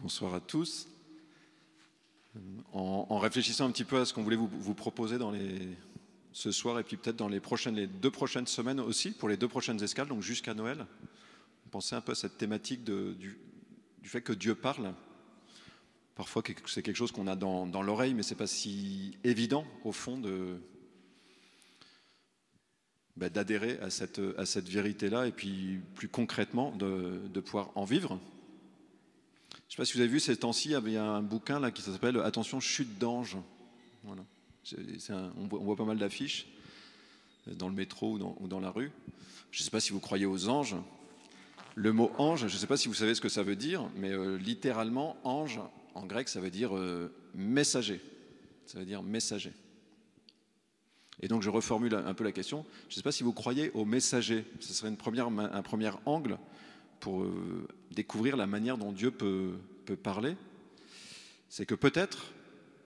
bonsoir à tous. En, réfléchissant un petit peu à ce qu'on voulait vous, proposer ce soir et puis peut-être dans les, deux prochaines semaines aussi, pour les deux prochaines escales, donc jusqu'à Noël, on pensait un peu à cette thématique du, fait que Dieu parle. Parfois, c'est quelque chose qu'on a dans, l'oreille, mais ce n'est pas si évident, au fond, bah, d'adhérer à cette, vérité-là et puis plus concrètement de pouvoir en vivre. Je ne sais pas si vous avez vu ces temps-ci, il y a un bouquin là qui s'appelle Attention, chute d'ange. On, voit, pas mal d'affiches euh, dans le métro ou dans, la rue. Je ne sais pas si vous croyez aux anges. Le mot ange, je ne sais pas si vous savez ce que ça veut dire, mais euh, littéralement, ange, en grec, ça veut dire euh, messager. Ça veut dire messager. Et donc je reformule un peu la question. Je ne sais pas si vous croyez aux messagers. Ce serait une première, un premier angle pour euh, découvrir la manière dont Dieu peut, peut parler, c'est que peut-être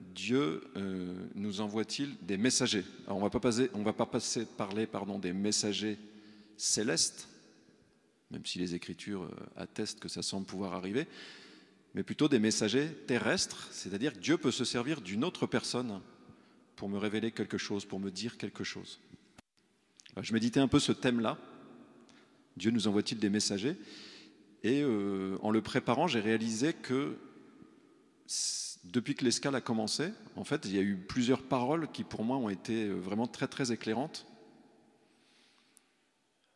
Dieu euh, nous envoie-t-il des messagers. Alors on va va pas passer parler pardon des messagers célestes, même si les Écritures euh, attestent que ça semble pouvoir arriver, mais plutôt des messagers terrestres, c'est-à-dire que Dieu peut se servir d'une autre personne pour me révéler quelque chose, pour me dire quelque chose. je méditais un peu ce thème-là. Dieu nous envoie-t-il des messagers et euh, en le préparant, j'ai réalisé que depuis que l'escale a commencé, en fait, il y a eu plusieurs paroles qui pour moi ont été euh, vraiment très très éclairantes.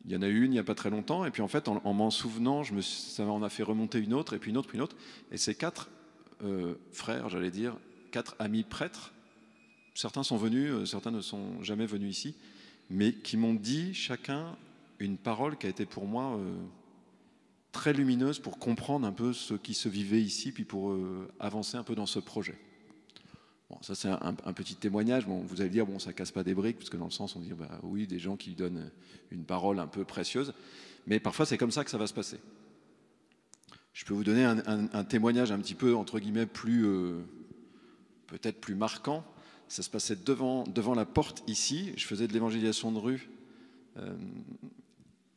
Il y en a eu une il n'y a pas très longtemps, et puis en fait, en, m'en souvenant, je me, ça en a fait remonter une autre, et puis une autre, puis une autre. Et ces quatre euh, frères, j'allais dire, quatre amis prêtres, certains sont venus, certains ne sont jamais venus ici, mais qui m'ont dit chacun une parole qui a été pour moi très lumineuse pour comprendre un peu ce qui se vivait ici, puis pour euh, avancer un peu dans ce projet. Bon, ça c'est un, petit témoignage. Vous allez dire, bon, ça casse pas des briques, parce que dans le sens, on dit, bah oui, des gens qui donnent une parole un peu précieuse, mais parfois c'est comme ça que ça va se passer. Je peux vous donner un, témoignage un petit peu, entre guillemets, plus, euh, peut-être plus marquant. Ça se passait devant, devant la porte ici. Je faisais de l'évangélisation de rue euh,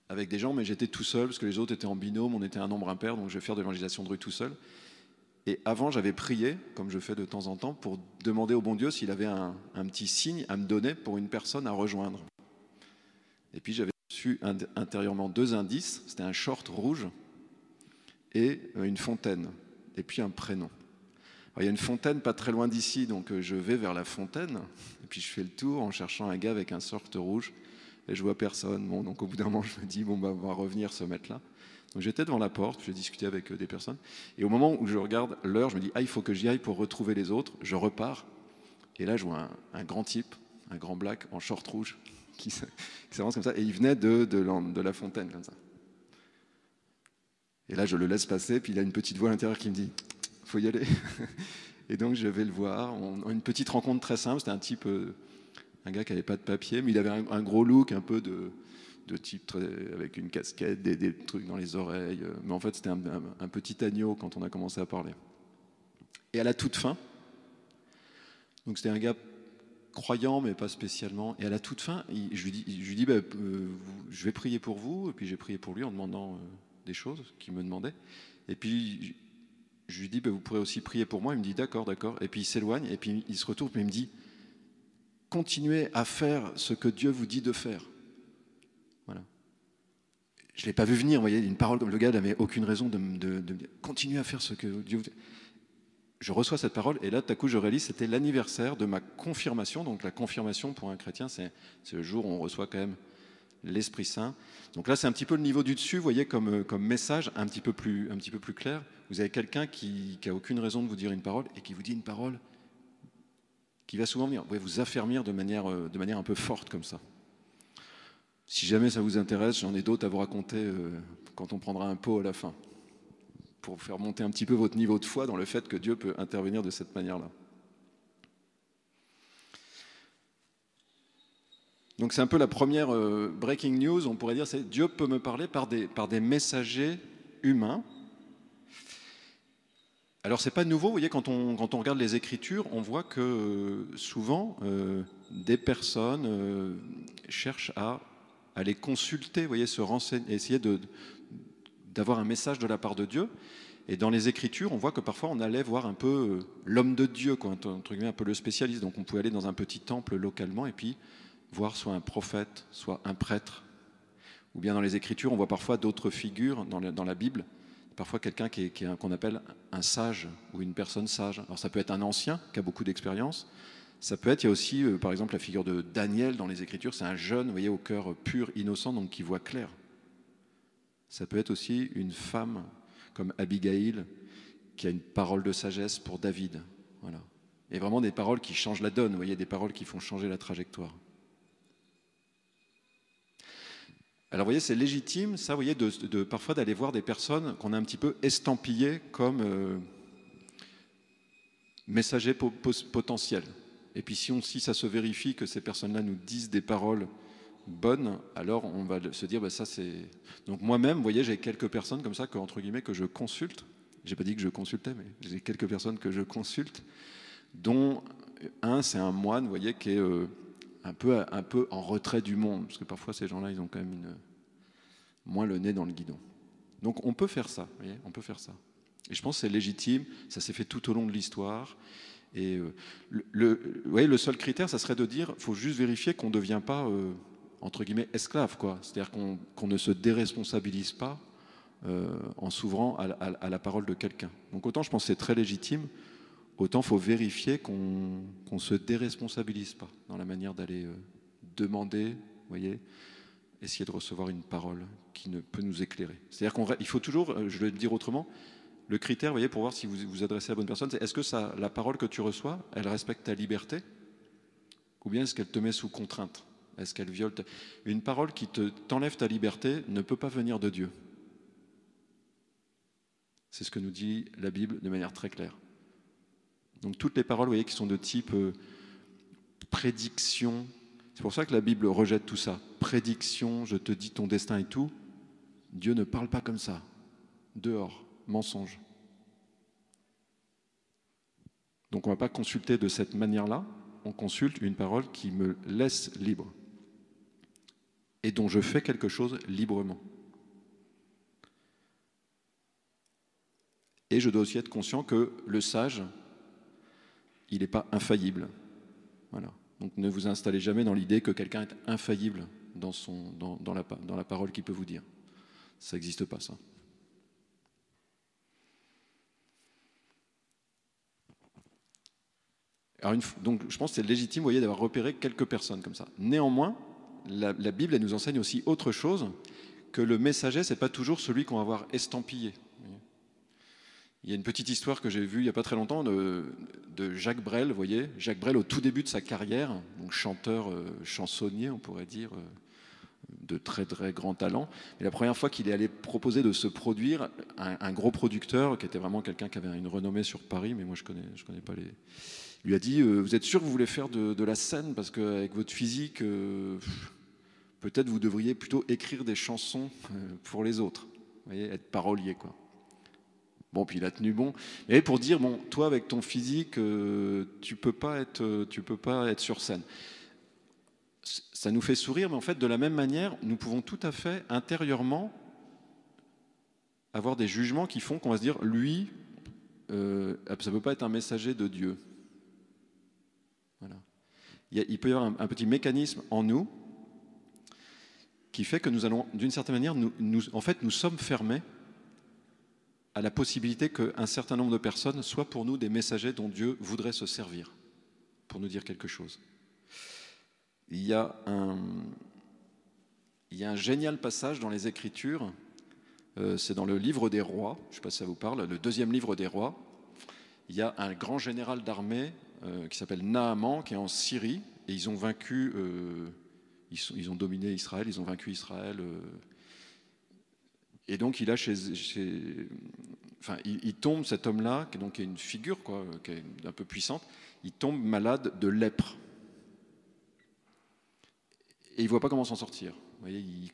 avec des gens, mais j'étais tout seul parce que les autres étaient en binôme, on était un nombre impair, donc je vais faire de l'évangélisation de rue tout seul. Et avant, j'avais prié, comme je fais de temps en temps, pour demander au bon Dieu s'il avait un, petit signe à me donner pour une personne à rejoindre. Et puis j'avais reçu intérieurement deux indices, c'était un short rouge et euh, une fontaine, et puis un prénom. il y a une fontaine pas très loin d'ici, donc euh, je vais vers la fontaine, et puis je fais le tour en cherchant un gars avec un short rouge et je vois personne. Bon, donc au bout d'un moment, je me dis, bon, bah, on va revenir se mettre là. Donc j'étais devant la porte, je discutais avec euh, des personnes. Et au moment où je regarde l'heure, je me dis, ah, il faut que j'y aille pour retrouver les autres. Je repars. Et là, je vois un, grand type, un grand black en short rouge, qui, s'avance comme ça. Et il venait de, de, la fontaine, comme ça. Et là, je le laisse passer, puis il a une petite voix à l'intérieur qui me dit, faut y aller. Et donc, je vais le voir. Une petite rencontre très simple. C'était un type euh, un gars qui n'avait pas de papier, mais il avait un, gros look un peu de, type avec une casquette, des, trucs dans les oreilles. Mais en fait, c'était un, petit agneau quand on a commencé à parler. Et à la toute fin, donc c'était un gars croyant, mais pas spécialement. Et à la toute fin, je lui dis, je, dis bah, euh, je vais prier pour vous. Et puis j'ai prié pour lui en demandant euh, des choses qu'il me demandait. Et puis je lui dis, bah, vous pourrez aussi prier pour moi. Il me dit, d'accord, d'accord. Et puis il s'éloigne. Et puis il se retourne, et il me dit, continuez à faire ce que Dieu vous dit de faire. Voilà. Je ne l'ai pas vu venir, vous voyez, une parole comme le gars n'avait aucune raison de, me dire continuez à faire ce que Dieu vous dit. Je reçois cette parole et là, tout à coup, je réalise c'était l'anniversaire de ma confirmation. Donc, la confirmation pour un chrétien, c'est le jour où on reçoit quand même l'Esprit Saint. Donc là, c'est un petit peu le niveau du dessus, vous voyez, comme, comme message un petit peu plus, un petit peu plus clair. Vous avez quelqu'un qui n'a aucune raison de vous dire une parole et qui vous dit une parole qui va souvent venir vous affermir de manière, euh, de manière un peu forte comme ça. Si jamais ça vous intéresse, j'en ai d'autres à vous raconter euh, quand on prendra un pot à la fin, pour faire monter un petit peu votre niveau de foi dans le fait que Dieu peut intervenir de cette manière-là. Donc c'est un peu la première euh, breaking news, on pourrait dire, c'est Dieu peut me parler par des, par des messagers humains, alors c'est pas nouveau, vous voyez, quand on, quand on, regarde les Écritures, on voit que euh, souvent euh, des personnes euh, cherchent à, à, les consulter, vous voyez, se renseigner, essayer d'avoir un message de la part de Dieu. Et dans les Écritures, on voit que parfois on allait voir un peu l'homme de Dieu, quoi, entre guillemets, un peu le spécialiste. Donc on pouvait aller dans un petit temple localement et puis voir soit un prophète, soit un prêtre. Ou bien dans les Écritures, on voit parfois d'autres figures dans la Bible. Parfois quelqu'un qui qu'on appelle un sage ou une personne sage. Alors ça peut être un ancien qui a beaucoup d'expérience. Ça peut être, il y a aussi euh, par exemple la figure de Daniel dans les Écritures. C'est un jeune, vous voyez, au cœur pur, innocent, donc qui voit clair. Ça peut être aussi une femme comme Abigail, qui a une parole de sagesse pour David. Voilà. Et vraiment des paroles qui changent la donne, vous voyez, des paroles qui font changer la trajectoire. Alors vous voyez, c'est légitime, ça, vous voyez, de, parfois d'aller voir des personnes qu'on a un petit peu estampillées comme euh, messagers po potentiels. Et puis si ça se vérifie que ces personnes-là nous disent des paroles bonnes, alors on va se dire, bah, ça c'est... Donc moi-même, vous voyez, j'ai quelques personnes comme ça que, entre guillemets, que je consulte. J'ai pas dit que je consultais, mais j'ai quelques personnes que je consulte, dont un, c'est un moine, vous voyez, qui est euh, un, peu, un peu en retrait du monde, parce que parfois ces gens-là, ils ont quand même une, moins le nez dans le guidon. Donc on peut faire ça, voyez, on peut faire ça. Et je pense que c'est légitime, ça s'est fait tout au long de l'histoire. Et euh, le, le, vous voyez, le seul critère, ça serait de dire, faut juste vérifier qu'on ne devient pas... Euh, entre guillemets, esclave, quoi. C'est-à-dire qu'on qu ne se déresponsabilise pas euh, en s'ouvrant à, à, à, la parole de quelqu'un. Donc autant je pense que c'est très légitime, autant il faut vérifier qu'on qu se déresponsabilise pas dans la manière d'aller euh, demander, voyez, essayer de recevoir une parole qui ne peut nous éclairer. C'est-à-dire qu'il faut toujours, euh, je vais le dire autrement, le critère, voyez, pour voir si vous vous adressez à la bonne personne, c'est est-ce que la parole que tu reçois, elle respecte ta liberté ou bien est-ce qu'elle te met sous contrainte? Est-ce qu'elle viole Une parole qui te, t'enlève ta liberté ne peut pas venir de Dieu. C'est ce que nous dit la Bible de manière très claire. Donc toutes les paroles, vous voyez, qui sont de type euh, prédiction, c'est pour ça que la Bible rejette tout ça. Prédiction, je te dis ton destin et tout. Dieu ne parle pas comme ça. Dehors, mensonge. Donc on ne va pas consulter de cette manière-là, on consulte une parole qui me laisse libre et dont je fais quelque chose librement. Et je dois aussi être conscient que le sage, il n'est pas infaillible. Voilà. Donc ne vous installez jamais dans l'idée que quelqu'un est infaillible dans, la, parole qu'il peut vous dire. Ça n'existe pas, ça. Alors donc je pense que c'est légitime, d'avoir repéré quelques personnes comme ça. Néanmoins, la, Bible nous enseigne aussi autre chose, que le messager, c'est pas toujours celui qu'on va avoir estampillé. Il y a une petite histoire que j'ai vue il n'y a pas très longtemps de, Jacques Brel, vous voyez, Jacques Brel au tout début de sa carrière, donc chanteur, euh, chansonnier, on pourrait dire, euh, de très très grand talent. Et la première fois qu'il est allé proposer de se produire, un, gros producteur, qui était vraiment quelqu'un qui avait une renommée sur Paris, mais moi je connais, je connais pas les lui a dit euh, Vous êtes sûr que vous voulez faire de, la scène? Parce qu'avec votre physique, peut-être vous devriez plutôt écrire des chansons pour les autres. Être parolier, quoi. Bon, puis il a tenu bon. Et pour dire Bon, toi, avec ton physique, euh, tu peux pas être, tu peux pas être sur scène. Ça nous fait sourire, mais en fait, de la même manière, nous pouvons tout à fait intérieurement avoir des jugements qui font qu'on va se dire Lui, euh, ça ne peut pas être un messager de Dieu. Voilà. Il, peut y avoir un, petit mécanisme en nous qui fait que nous allons, d'une certaine manière, nous, en fait, nous sommes fermés à la possibilité qu'un certain nombre de personnes soient pour nous des messagers dont Dieu voudrait se servir pour nous dire quelque chose. Il y a un, génial passage dans les Écritures, euh, c'est dans le livre des rois, je ne sais pas si ça vous parle, le deuxième livre des rois. Il y a un grand général d'armée euh, qui s'appelle Naaman, qui est en Syrie, et ils ont vaincu, euh, ils, ont dominé Israël, ils ont vaincu Israël. Et donc il a chez, enfin, il, tombe cet homme-là, qui est donc une figure quoi, qui est un peu puissante, il tombe malade de lèpre. Et il voit pas comment s'en sortir. Vous voyez, il,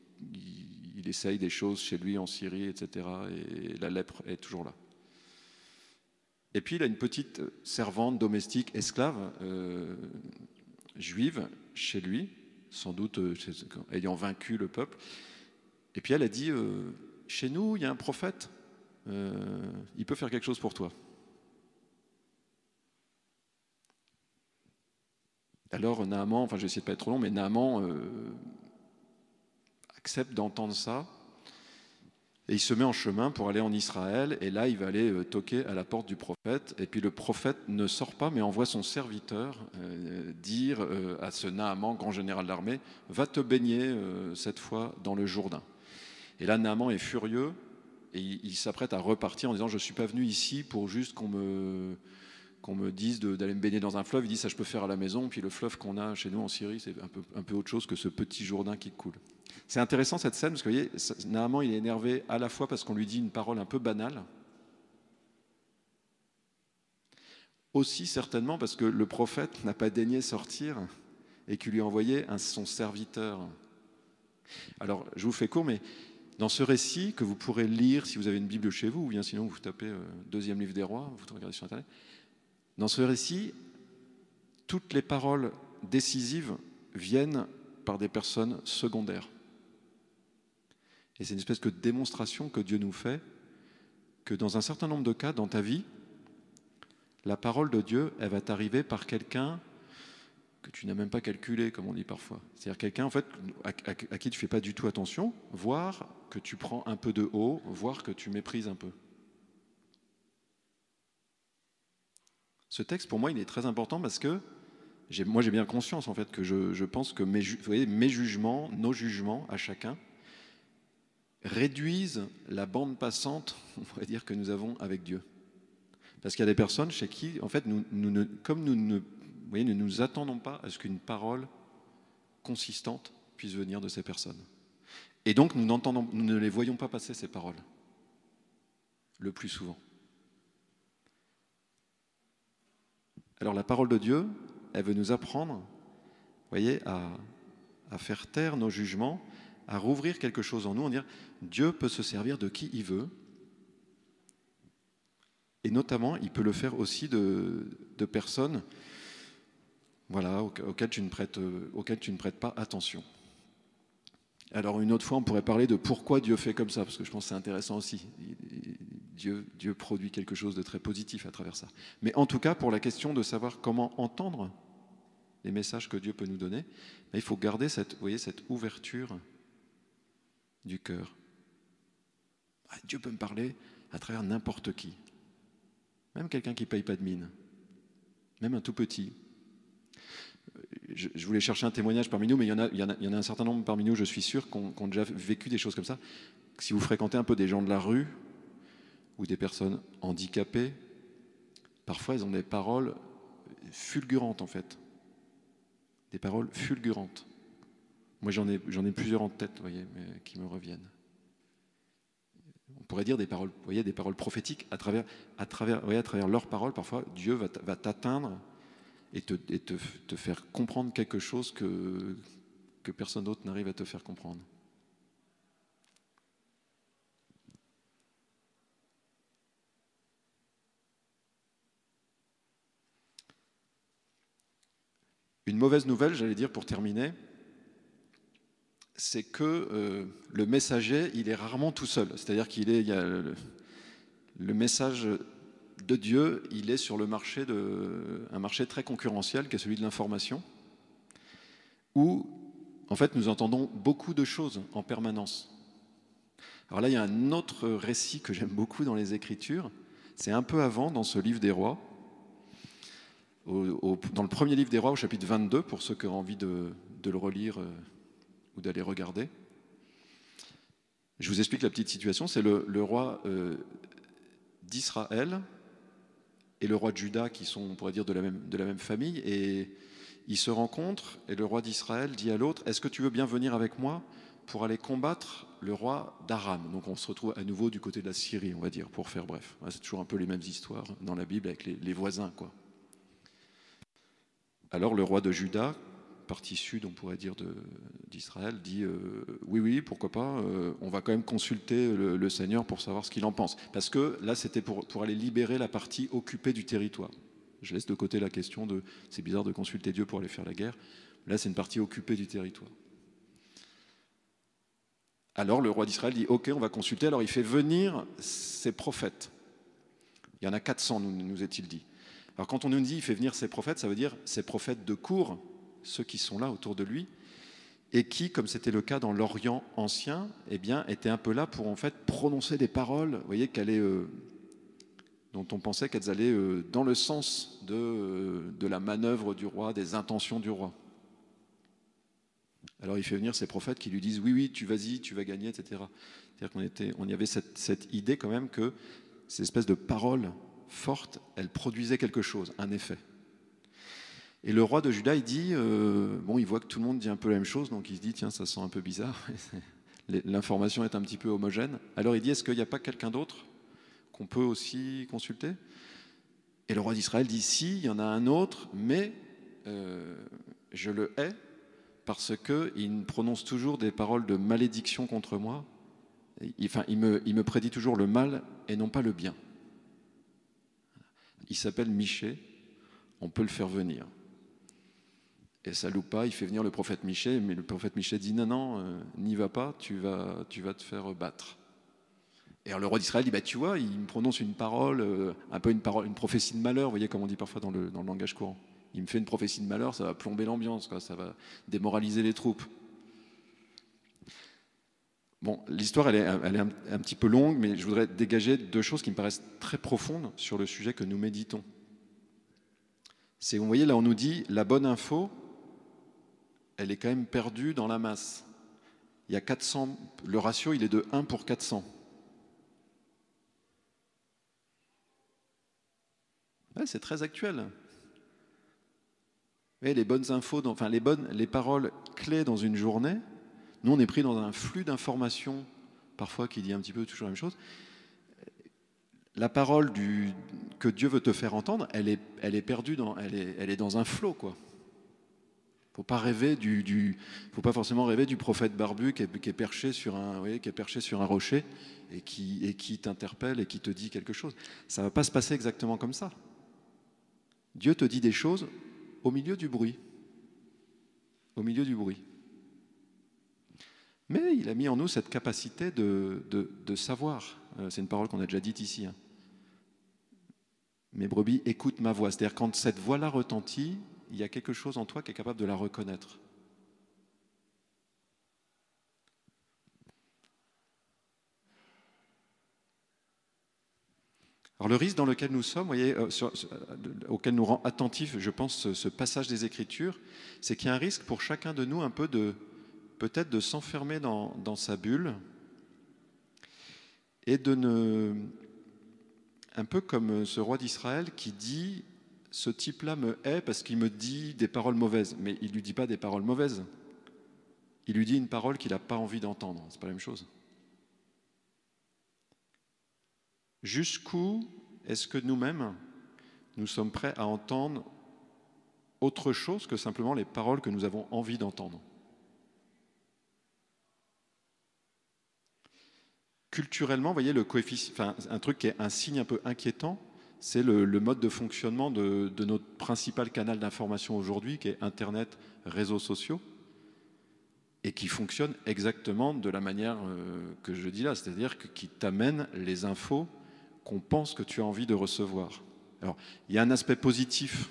essaye des choses chez lui en Syrie, etc. Et la lèpre est toujours là. Et puis il a une petite servante domestique esclave euh, juive chez lui, sans doute euh, ayant vaincu le peuple. Et puis elle a dit euh, Chez nous, il y a un prophète. Euh, il peut faire quelque chose pour toi. Alors Naaman, enfin je vais essayer de pas être trop long, mais Naaman euh, accepte d'entendre ça et il se met en chemin pour aller en Israël et là il va aller euh, toquer à la porte du prophète et puis le prophète ne sort pas mais envoie son serviteur dire à ce Naaman, grand général d'armée, va te baigner cette fois dans le Jourdain. Et là Naaman est furieux et il, s'apprête à repartir en disant je suis pas venu ici pour juste qu'on me qu'on me dise d'aller me baigner dans un fleuve, il dit ça je peux faire à la maison, puis le fleuve qu'on a chez nous en Syrie, c'est un peu, un peu autre chose que ce petit Jourdain qui coule. C'est intéressant cette scène, parce que vous voyez, Naaman il est énervé à la fois parce qu'on lui dit une parole un peu banale, aussi certainement parce que le prophète n'a pas daigné sortir et qu'il lui a envoyé son serviteur. Alors, je vous fais court, mais dans ce récit que vous pourrez lire si vous avez une Bible chez vous, ou bien sinon vous tapez euh, deuxième livre des rois, vous regardez sur Internet, dans ce récit, toutes les paroles décisives viennent par des personnes secondaires. Et c'est une espèce de démonstration que Dieu nous fait que dans un certain nombre de cas dans ta vie, la parole de Dieu, elle va t'arriver par quelqu'un que tu n'as même pas calculé, comme on dit parfois. C'est-à-dire quelqu'un en fait à, qui tu fais pas du tout attention, voire que tu prends un peu de haut, voire que tu méprises un peu. Ce texte, pour moi, il est très important parce que moi, j'ai bien conscience en fait que je, pense que mes, jugements, nos jugements à chacun, réduisent la bande passante, on pourrait dire, que nous avons avec Dieu. Parce qu'il y a des personnes chez qui, en fait, comme nous ne voyez, ne nous attendons pas à ce qu'une parole consistante puisse venir de ces personnes. Et donc, nous, ne les voyons pas passer, ces paroles, le plus souvent. Alors la parole de Dieu, elle veut nous apprendre, voyez, à, faire taire nos jugements, à rouvrir quelque chose en nous, en dire Dieu peut se servir de qui il veut. Et notamment, il peut le faire aussi de, personnes voilà, auxquelles, tu ne prêtes, auxquelles tu ne prêtes pas attention. Alors une autre fois, on pourrait parler de pourquoi Dieu fait comme ça, parce que je pense que c'est intéressant aussi. Dieu, Dieu produit quelque chose de très positif à travers ça. Mais en tout cas, pour la question de savoir comment entendre les messages que Dieu peut nous donner, ben, il faut garder cette, voyez, cette ouverture du cœur. Ah, Dieu peut me parler à travers n'importe qui, même quelqu'un qui ne paye pas de mine, même un tout petit. Je, voulais chercher un témoignage parmi nous, mais il y en a, il y en a, il y en a un certain nombre parmi nous, je suis sûr, qui ont déjà vécu des choses comme ça. Si vous fréquentez un peu des gens de la rue, ou des personnes handicapées, parfois elles ont des paroles fulgurantes en fait. Des paroles fulgurantes. Moi j'en ai, ai plusieurs en tête, vous voyez, mais qui me reviennent. On pourrait dire des paroles, voyez, des paroles prophétiques à travers, à travers, voyez, à travers leurs paroles. Parfois, Dieu va, t'atteindre et, te, faire comprendre quelque chose que, personne d'autre n'arrive à te faire comprendre. Une mauvaise nouvelle, j'allais dire pour terminer, c'est que euh, le messager, il est rarement tout seul. C'est-à-dire qu'il est, y a le, message de Dieu, il est sur le marché de, un marché très concurrentiel, qui est celui de l'information, où en fait nous entendons beaucoup de choses en permanence. Alors là, il y a un autre récit que j'aime beaucoup dans les Écritures. C'est un peu avant, dans ce livre des rois dans le premier livre des rois, au chapitre 22, pour ceux qui ont envie de, le relire euh, ou d'aller regarder. Je vous explique la petite situation. C'est le, roi euh, d'Israël et le roi de Juda qui sont, on pourrait dire, de la même, famille. Et ils se rencontrent et le roi d'Israël dit à l'autre, est-ce que tu veux bien venir avec moi pour aller combattre le roi d'Aram? Donc on se retrouve à nouveau du côté de la Syrie, on va dire, pour faire bref. C'est toujours un peu les mêmes histoires dans la Bible avec les, les voisins, quoi. Alors le roi de Juda, partie sud, on pourrait dire, d'Israël, dit euh, oui, oui, pourquoi pas, euh, on va quand même consulter le, Seigneur pour savoir ce qu'il en pense. Parce que là, c'était pour, aller libérer la partie occupée du territoire. Je laisse de côté la question de c'est bizarre de consulter Dieu pour aller faire la guerre. Là, c'est une partie occupée du territoire. Alors le roi d'Israël dit ok, on va consulter. Alors il fait venir ses prophètes. Il y en a 400, nous, nous est-il dit. Alors quand on nous dit il fait venir ses prophètes, ça veut dire ses prophètes de cour, ceux qui sont là autour de lui, et qui, comme c'était le cas dans l'Orient ancien, eh bien, étaient un peu là pour en fait prononcer des paroles, vous voyez, euh, dont on pensait qu'elles allaient euh, dans le sens de, euh, de la manœuvre du roi, des intentions du roi. Alors il fait venir ces prophètes qui lui disent oui, oui, tu vas-y, tu vas gagner, etc. C'est-à-dire qu'on était, on y avait cette idée quand même que ces espèces de paroles fortes, elles produisaient quelque chose, un effet. Et le roi de Juda, il dit, euh, bon, il voit que tout le monde dit un peu la même chose, donc il se dit, tiens, ça sent un peu bizarre, l'information est un petit peu homogène. Alors il dit, est-ce qu'il n'y a pas quelqu'un d'autre qu'on peut aussi consulter? Et le roi d'Israël dit, si, il y en a un autre, mais euh, je le hais parce qu'il prononce toujours des paroles de malédiction contre moi. enfin, il me, il me prédit toujours le mal et non pas le bien. Il s'appelle Miché, on peut le faire venir. Et ça loupe pas, il fait venir le prophète Miché, mais le prophète Miché dit non, non, euh, n'y va pas, tu vas, tu vas te faire battre. Et alors le roi d'Israël dit, bah, tu vois, il me prononce une parole, euh, un peu une, parole, une prophétie de malheur, vous voyez comme on dit parfois dans le, dans le langage courant. Il me fait une prophétie de malheur, ça va plomber l'ambiance, ça va démoraliser les troupes. Bon, l'histoire, elle est, elle est un, un, petit peu longue, mais je voudrais dégager deux choses qui me paraissent très profondes sur le sujet que nous méditons. C'est, vous voyez, là, on nous dit, la bonne info, elle est quand même perdue dans la masse. Il y a 400, le ratio, il est de 1 pour 400. Ouais, c'est très actuel. Les bonnes infos, enfin les bonnes, les paroles clés dans une journée. Nous, on est pris dans un flux d'informations, parfois qui dit un petit peu toujours la même chose. La parole que Dieu veut te faire entendre, elle est, elle est perdue dans, elle est dans un flot, quoi. Faut pas rêver du, faut pas forcément rêver du prophète barbu qui est, perché sur un, rocher et qui, t'interpelle et qui te dit quelque chose. Ça va pas se passer exactement comme ça. Dieu te dit des choses au milieu du bruit. Au milieu du bruit. Mais il a mis en nous cette capacité de savoir. Euh, c'est une parole qu'on a déjà dite ici. Hein. Mes brebis écoutent ma voix. C'est-à-dire quand cette voix-là retentit, il y a quelque chose en toi qui est capable de la reconnaître. Alors le risque dans lequel nous sommes, voyez, euh, euh, auquel nous rend attentifs, je pense, ce, passage des Écritures, c'est qu'il y a un risque pour chacun de nous un peu de peut-être de s'enfermer dans, sa bulle et de ne, un peu comme ce roi d'Israël qui dit, ce type-là me hait parce qu'il me dit des paroles mauvaises, mais il lui dit pas des paroles mauvaises, il lui dit une parole qu'il n'a pas envie d'entendre. C'est pas la même chose. Jusqu'où est-ce que nous-mêmes, nous sommes prêts à entendre autre chose que simplement les paroles que nous avons envie d'entendre? Culturellement, vous voyez, le coefficient, enfin, un truc qui est un signe un peu inquiétant, c'est le, mode de fonctionnement de, de notre principal canal d'information aujourd'hui, qui est Internet, réseaux sociaux, et qui fonctionne exactement de la manière euh, que je dis là, c'est-à-dire qui t'amène les infos qu'on pense que tu as envie de recevoir. Alors, il y a un aspect positif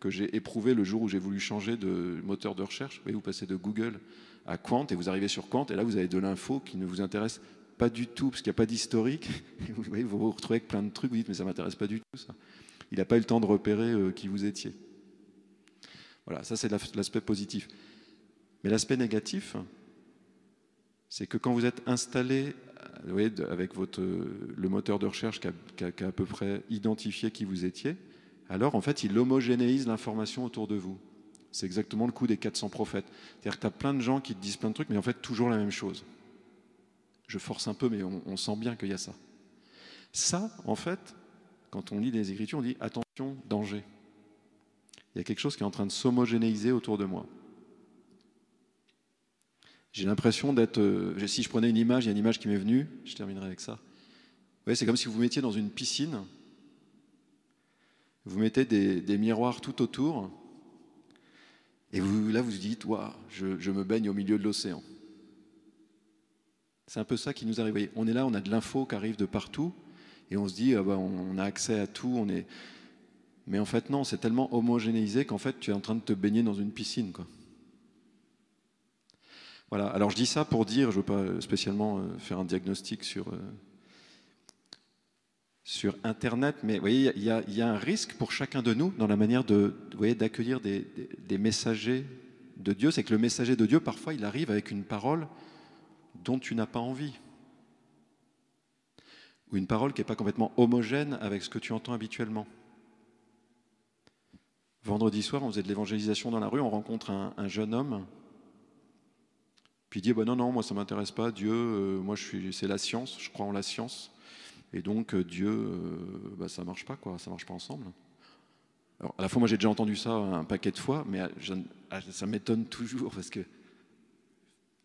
que j'ai éprouvé le jour où j'ai voulu changer de moteur de recherche. Vous, voyez, vous passez de Google à Quant et vous arrivez sur Quant et là vous avez de l'info qui ne vous intéresse pas du tout parce qu'il n'y a pas d'historique. Vous, vous retrouvez avec plein de trucs, vous dites mais ça ne m'intéresse pas du tout ça. Il n'a pas eu le temps de repérer euh, qui vous étiez. Voilà, ça c'est l'aspect positif. Mais l'aspect négatif, c'est que quand vous êtes installé vous voyez, avec votre, le moteur de recherche qui a, qui, a, qui a, à peu près identifié qui vous étiez, alors en fait, il homogénéise l'information autour de vous. C'est exactement le coup des 400 prophètes. C'est-à-dire que tu as plein de gens qui te disent plein de trucs, mais en fait, toujours la même chose. Je force un peu, mais on, sent bien qu'il y a ça. Ça, en fait, quand on lit les Écritures, on dit attention, danger. Il y a quelque chose qui est en train de s'homogénéiser autour de moi. J'ai l'impression d'être. Euh, si je prenais une image, il y a une image qui m'est venue, je terminerai avec ça. Vous c'est comme si vous mettiez dans une piscine, vous mettez des, miroirs tout autour, et vous, là vous dites Waouh, je, me baigne au milieu de l'océan. C'est un peu ça qui nous arrive. On est là, on a de l'info qui arrive de partout, et on se dit, ah bah, on a accès à tout, on est. Mais en fait, non, c'est tellement homogénéisé qu'en fait, tu es en train de te baigner dans une piscine. Quoi. Voilà, alors je dis ça pour dire, je ne veux pas spécialement euh, faire un diagnostic sur, euh, sur Internet, mais voyez, il y, a, un risque pour chacun de nous dans la manière de, d'accueillir des, messagers de Dieu. C'est que le messager de Dieu, parfois, il arrive avec une parole dont tu n'as pas envie. Ou une parole qui n'est pas complètement homogène avec ce que tu entends habituellement. Vendredi soir, on faisait de l'évangélisation dans la rue, on rencontre un, jeune homme, puis il dit bah Non, non, moi ça ne m'intéresse pas, Dieu, euh, moi je suis, c'est la science, je crois en la science. Et donc euh, Dieu, euh, bah, ça ne marche pas, quoi, ça ne marche pas ensemble. Alors, à la fois, moi j'ai déjà entendu ça un paquet de fois, mais ça m'étonne toujours parce que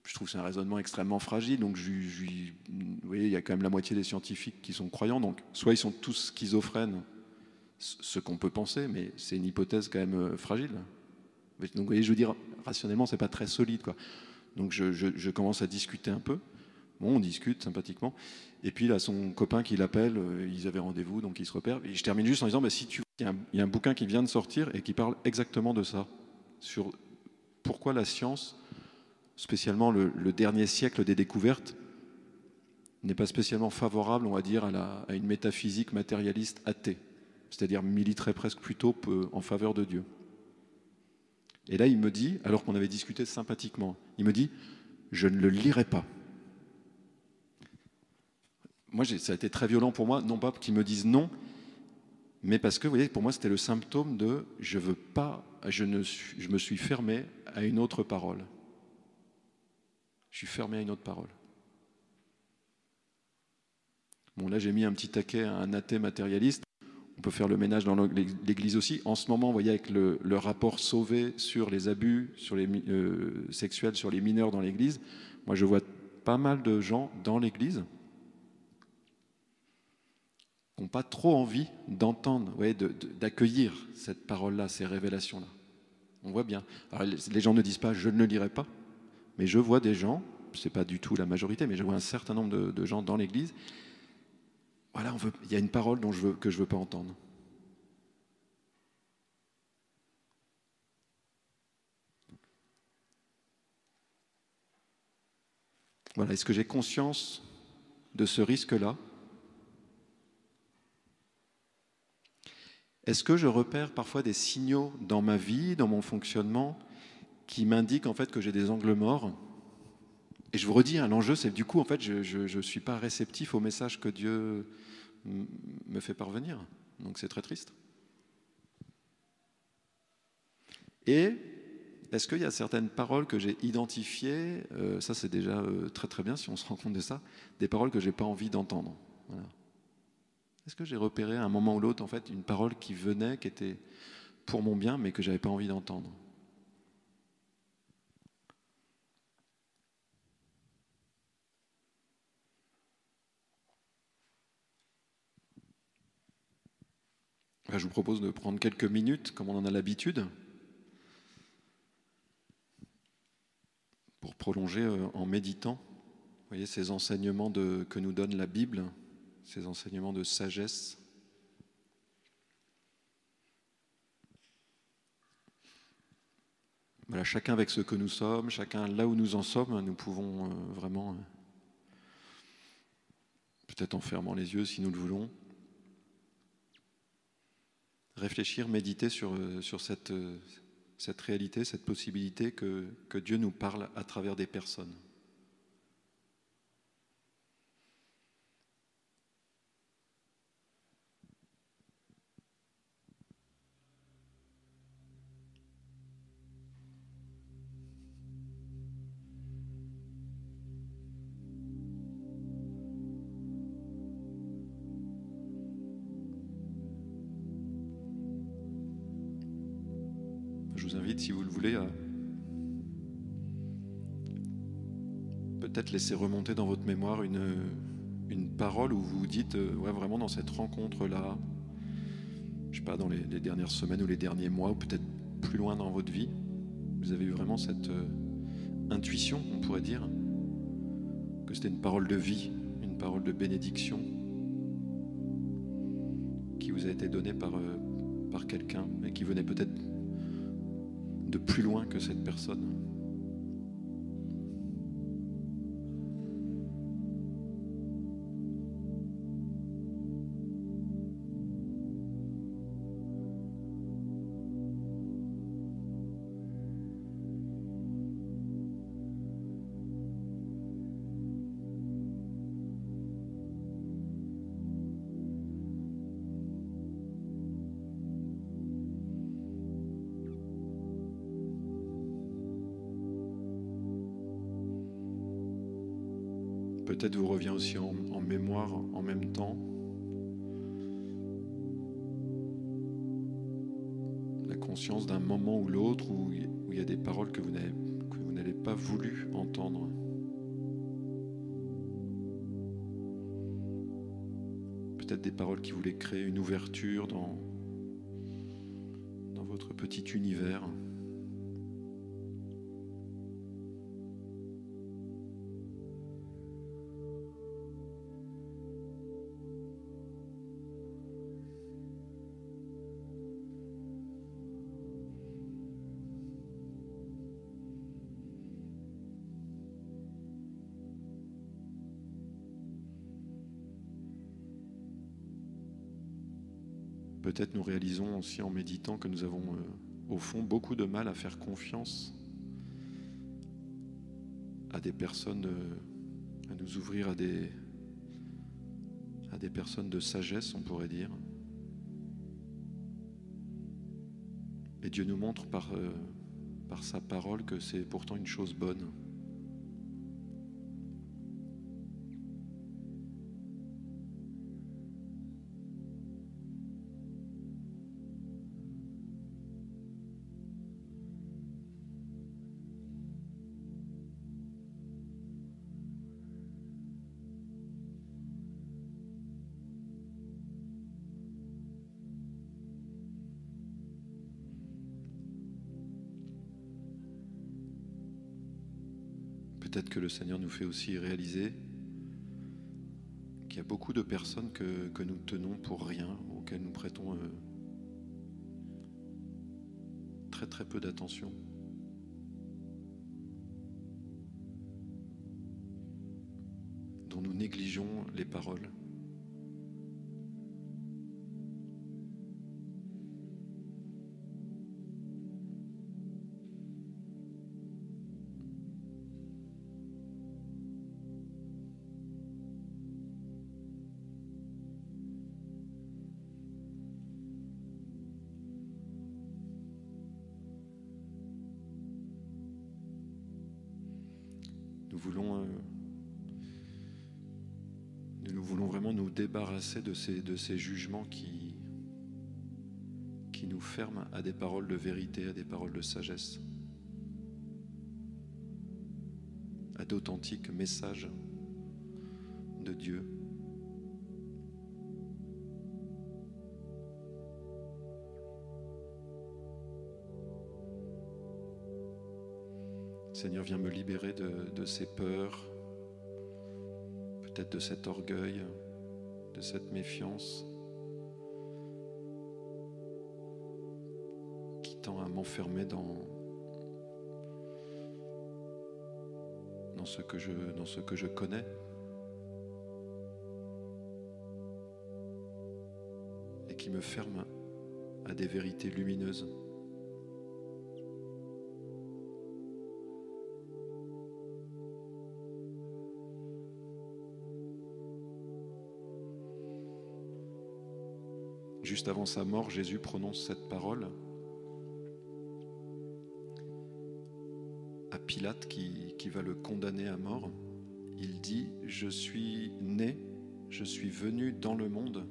je trouve que c'est un raisonnement extrêmement fragile. Donc, je, vous voyez, il y a quand même la moitié des scientifiques qui sont croyants. Donc, soit ils sont tous schizophrènes, ce qu'on peut penser, mais c'est une hypothèse quand même euh, fragile. Donc, vous voyez, je veux dire, rationnellement, c'est pas très solide. Donc, je, commence à discuter un peu. Bon, on discute sympathiquement. Et puis, là, son copain qui l'appelle, euh, ils avaient rendez-vous, donc ils se repèrent. Et je termine juste en disant, bah, si tu il y, a un, bouquin qui vient de sortir et qui parle exactement de ça, sur pourquoi la science, spécialement le, dernier siècle des découvertes, n'est pas spécialement favorable, on va dire, à, une métaphysique matérialiste athée, c'est-à-dire militerait presque plutôt en faveur de Dieu. Et là, il me dit, alors qu'on avait discuté sympathiquement, il me dit, je ne le lirai pas. Moi, ça a été très violent pour moi, non pas qu'il me dise non, mais parce que, vous voyez, pour moi, c'était le symptôme de je veux pas, je me suis fermé à une autre parole. Je suis fermé à une autre parole. Bon, là, j'ai mis un petit taquet à un athée matérialiste. On peut faire le ménage dans l'Église aussi. En ce moment, vous voyez, avec le, rapport sauvé sur les abus sur les, euh, sexuels sur les mineurs dans l'Église, moi, je vois pas mal de gens dans l'Église n'ont pas trop envie d'entendre, d'accueillir cette parole-là, ces révélations-là. On voit bien. les gens ne disent pas je ne le lirai pas, mais je vois des gens, ce n'est pas du tout la majorité, mais je vois un certain nombre de, gens dans l'Église. Voilà, il y a une parole dont je veux, que je ne veux pas entendre. Voilà, est-ce que j'ai conscience de ce risque-là? Est-ce que je repère parfois des signaux dans ma vie, dans mon fonctionnement, qui m'indiquent en fait que j'ai des angles morts Et je vous redis, hein, l'enjeu, c'est du coup, en fait, je ne suis pas réceptif au message que Dieu me fait parvenir. Donc c'est très triste. Et est-ce qu'il y a certaines paroles que j'ai identifiées, euh, ça c'est déjà euh, très très bien si on se rend compte de ça, des paroles que j'ai pas envie d'entendre. Est-ce que j'ai repéré à un moment ou l'autre en fait une parole qui venait, qui était pour mon bien, mais que j'avais pas envie d'entendre? Je vous propose de prendre quelques minutes, comme on en a l'habitude, pour prolonger euh, en méditant vous voyez, ces enseignements que nous donne la Bible ces enseignements de sagesse. Voilà, chacun avec ce que nous sommes, chacun là où nous en sommes, nous pouvons euh, vraiment, euh, peut-être en fermant les yeux si nous le voulons, réfléchir, méditer sur, euh, sur cette, cette réalité, cette possibilité que, que Dieu nous parle à travers des personnes. Si vous le voulez, à peut-être laisser remonter dans votre mémoire une, une parole où vous vous dites, euh, ouais, vraiment dans cette rencontre-là, je sais pas, dans les, dernières semaines ou les derniers mois, ou peut-être plus loin dans votre vie, vous avez eu vraiment cette euh, intuition, on pourrait dire, que c'était une parole de vie, une parole de bénédiction. qui vous a été donné par, euh, par quelqu'un et qui venait peut-être de plus loin que cette personne. Peut-être vous revient aussi en, mémoire en même temps la conscience d'un moment ou l'autre où il y a des paroles que vous n'avez pas voulu entendre. Peut-être des paroles qui voulaient créer une ouverture dans votre petit univers. Peut-être nous réalisons aussi en méditant que nous avons euh, au fond beaucoup de mal à faire confiance à des personnes, euh, à nous ouvrir à des, à des personnes de sagesse, on pourrait dire. Et Dieu nous montre par, euh, par sa parole que c'est pourtant une chose bonne. Peut-être que le Seigneur nous fait aussi réaliser qu'il y a beaucoup de personnes que, que nous tenons pour rien, auxquelles nous prêtons euh, très très peu d'attention. dont nous négligeons les paroles. De ces, jugements qui, nous ferment à des paroles de vérité, à des paroles de sagesse, à d'authentiques messages de Dieu. Seigneur, viens me libérer de ces peurs, peut-être de cet orgueil, de cette méfiance qui tend à m'enfermer dans, dans, dans ce que je connais. Et qui me ferme à des vérités lumineuses. Juste avant sa mort, Jésus prononce cette parole à Pilate qui, qui va le condamner à mort. Il dit, je suis né, je suis venu dans le monde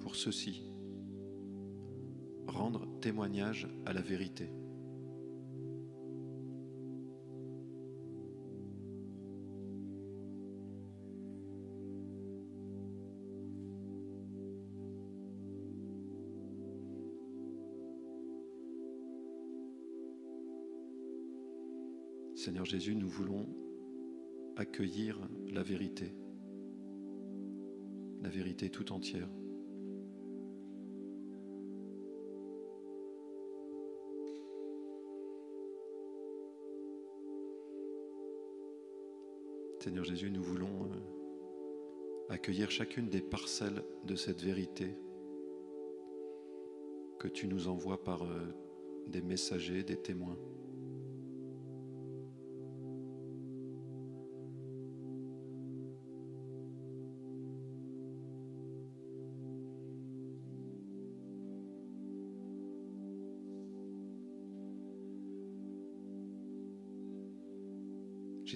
pour ceci, rendre témoignage à la vérité. Seigneur Jésus, nous voulons accueillir la vérité. la vérité tout entière. Seigneur Jésus, nous voulons euh, accueillir chacune des parcelles de cette vérité que tu nous envoies par euh, des messagers, des témoins.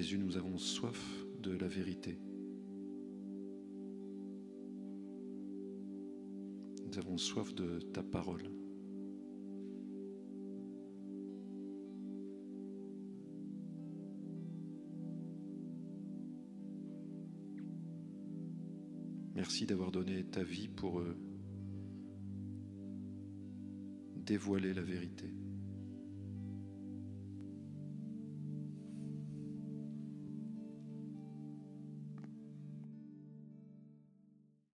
Jésus, nous avons soif de la vérité. Nous avons soif de ta parole. Merci d'avoir donné ta vie pour euh, dévoiler la vérité.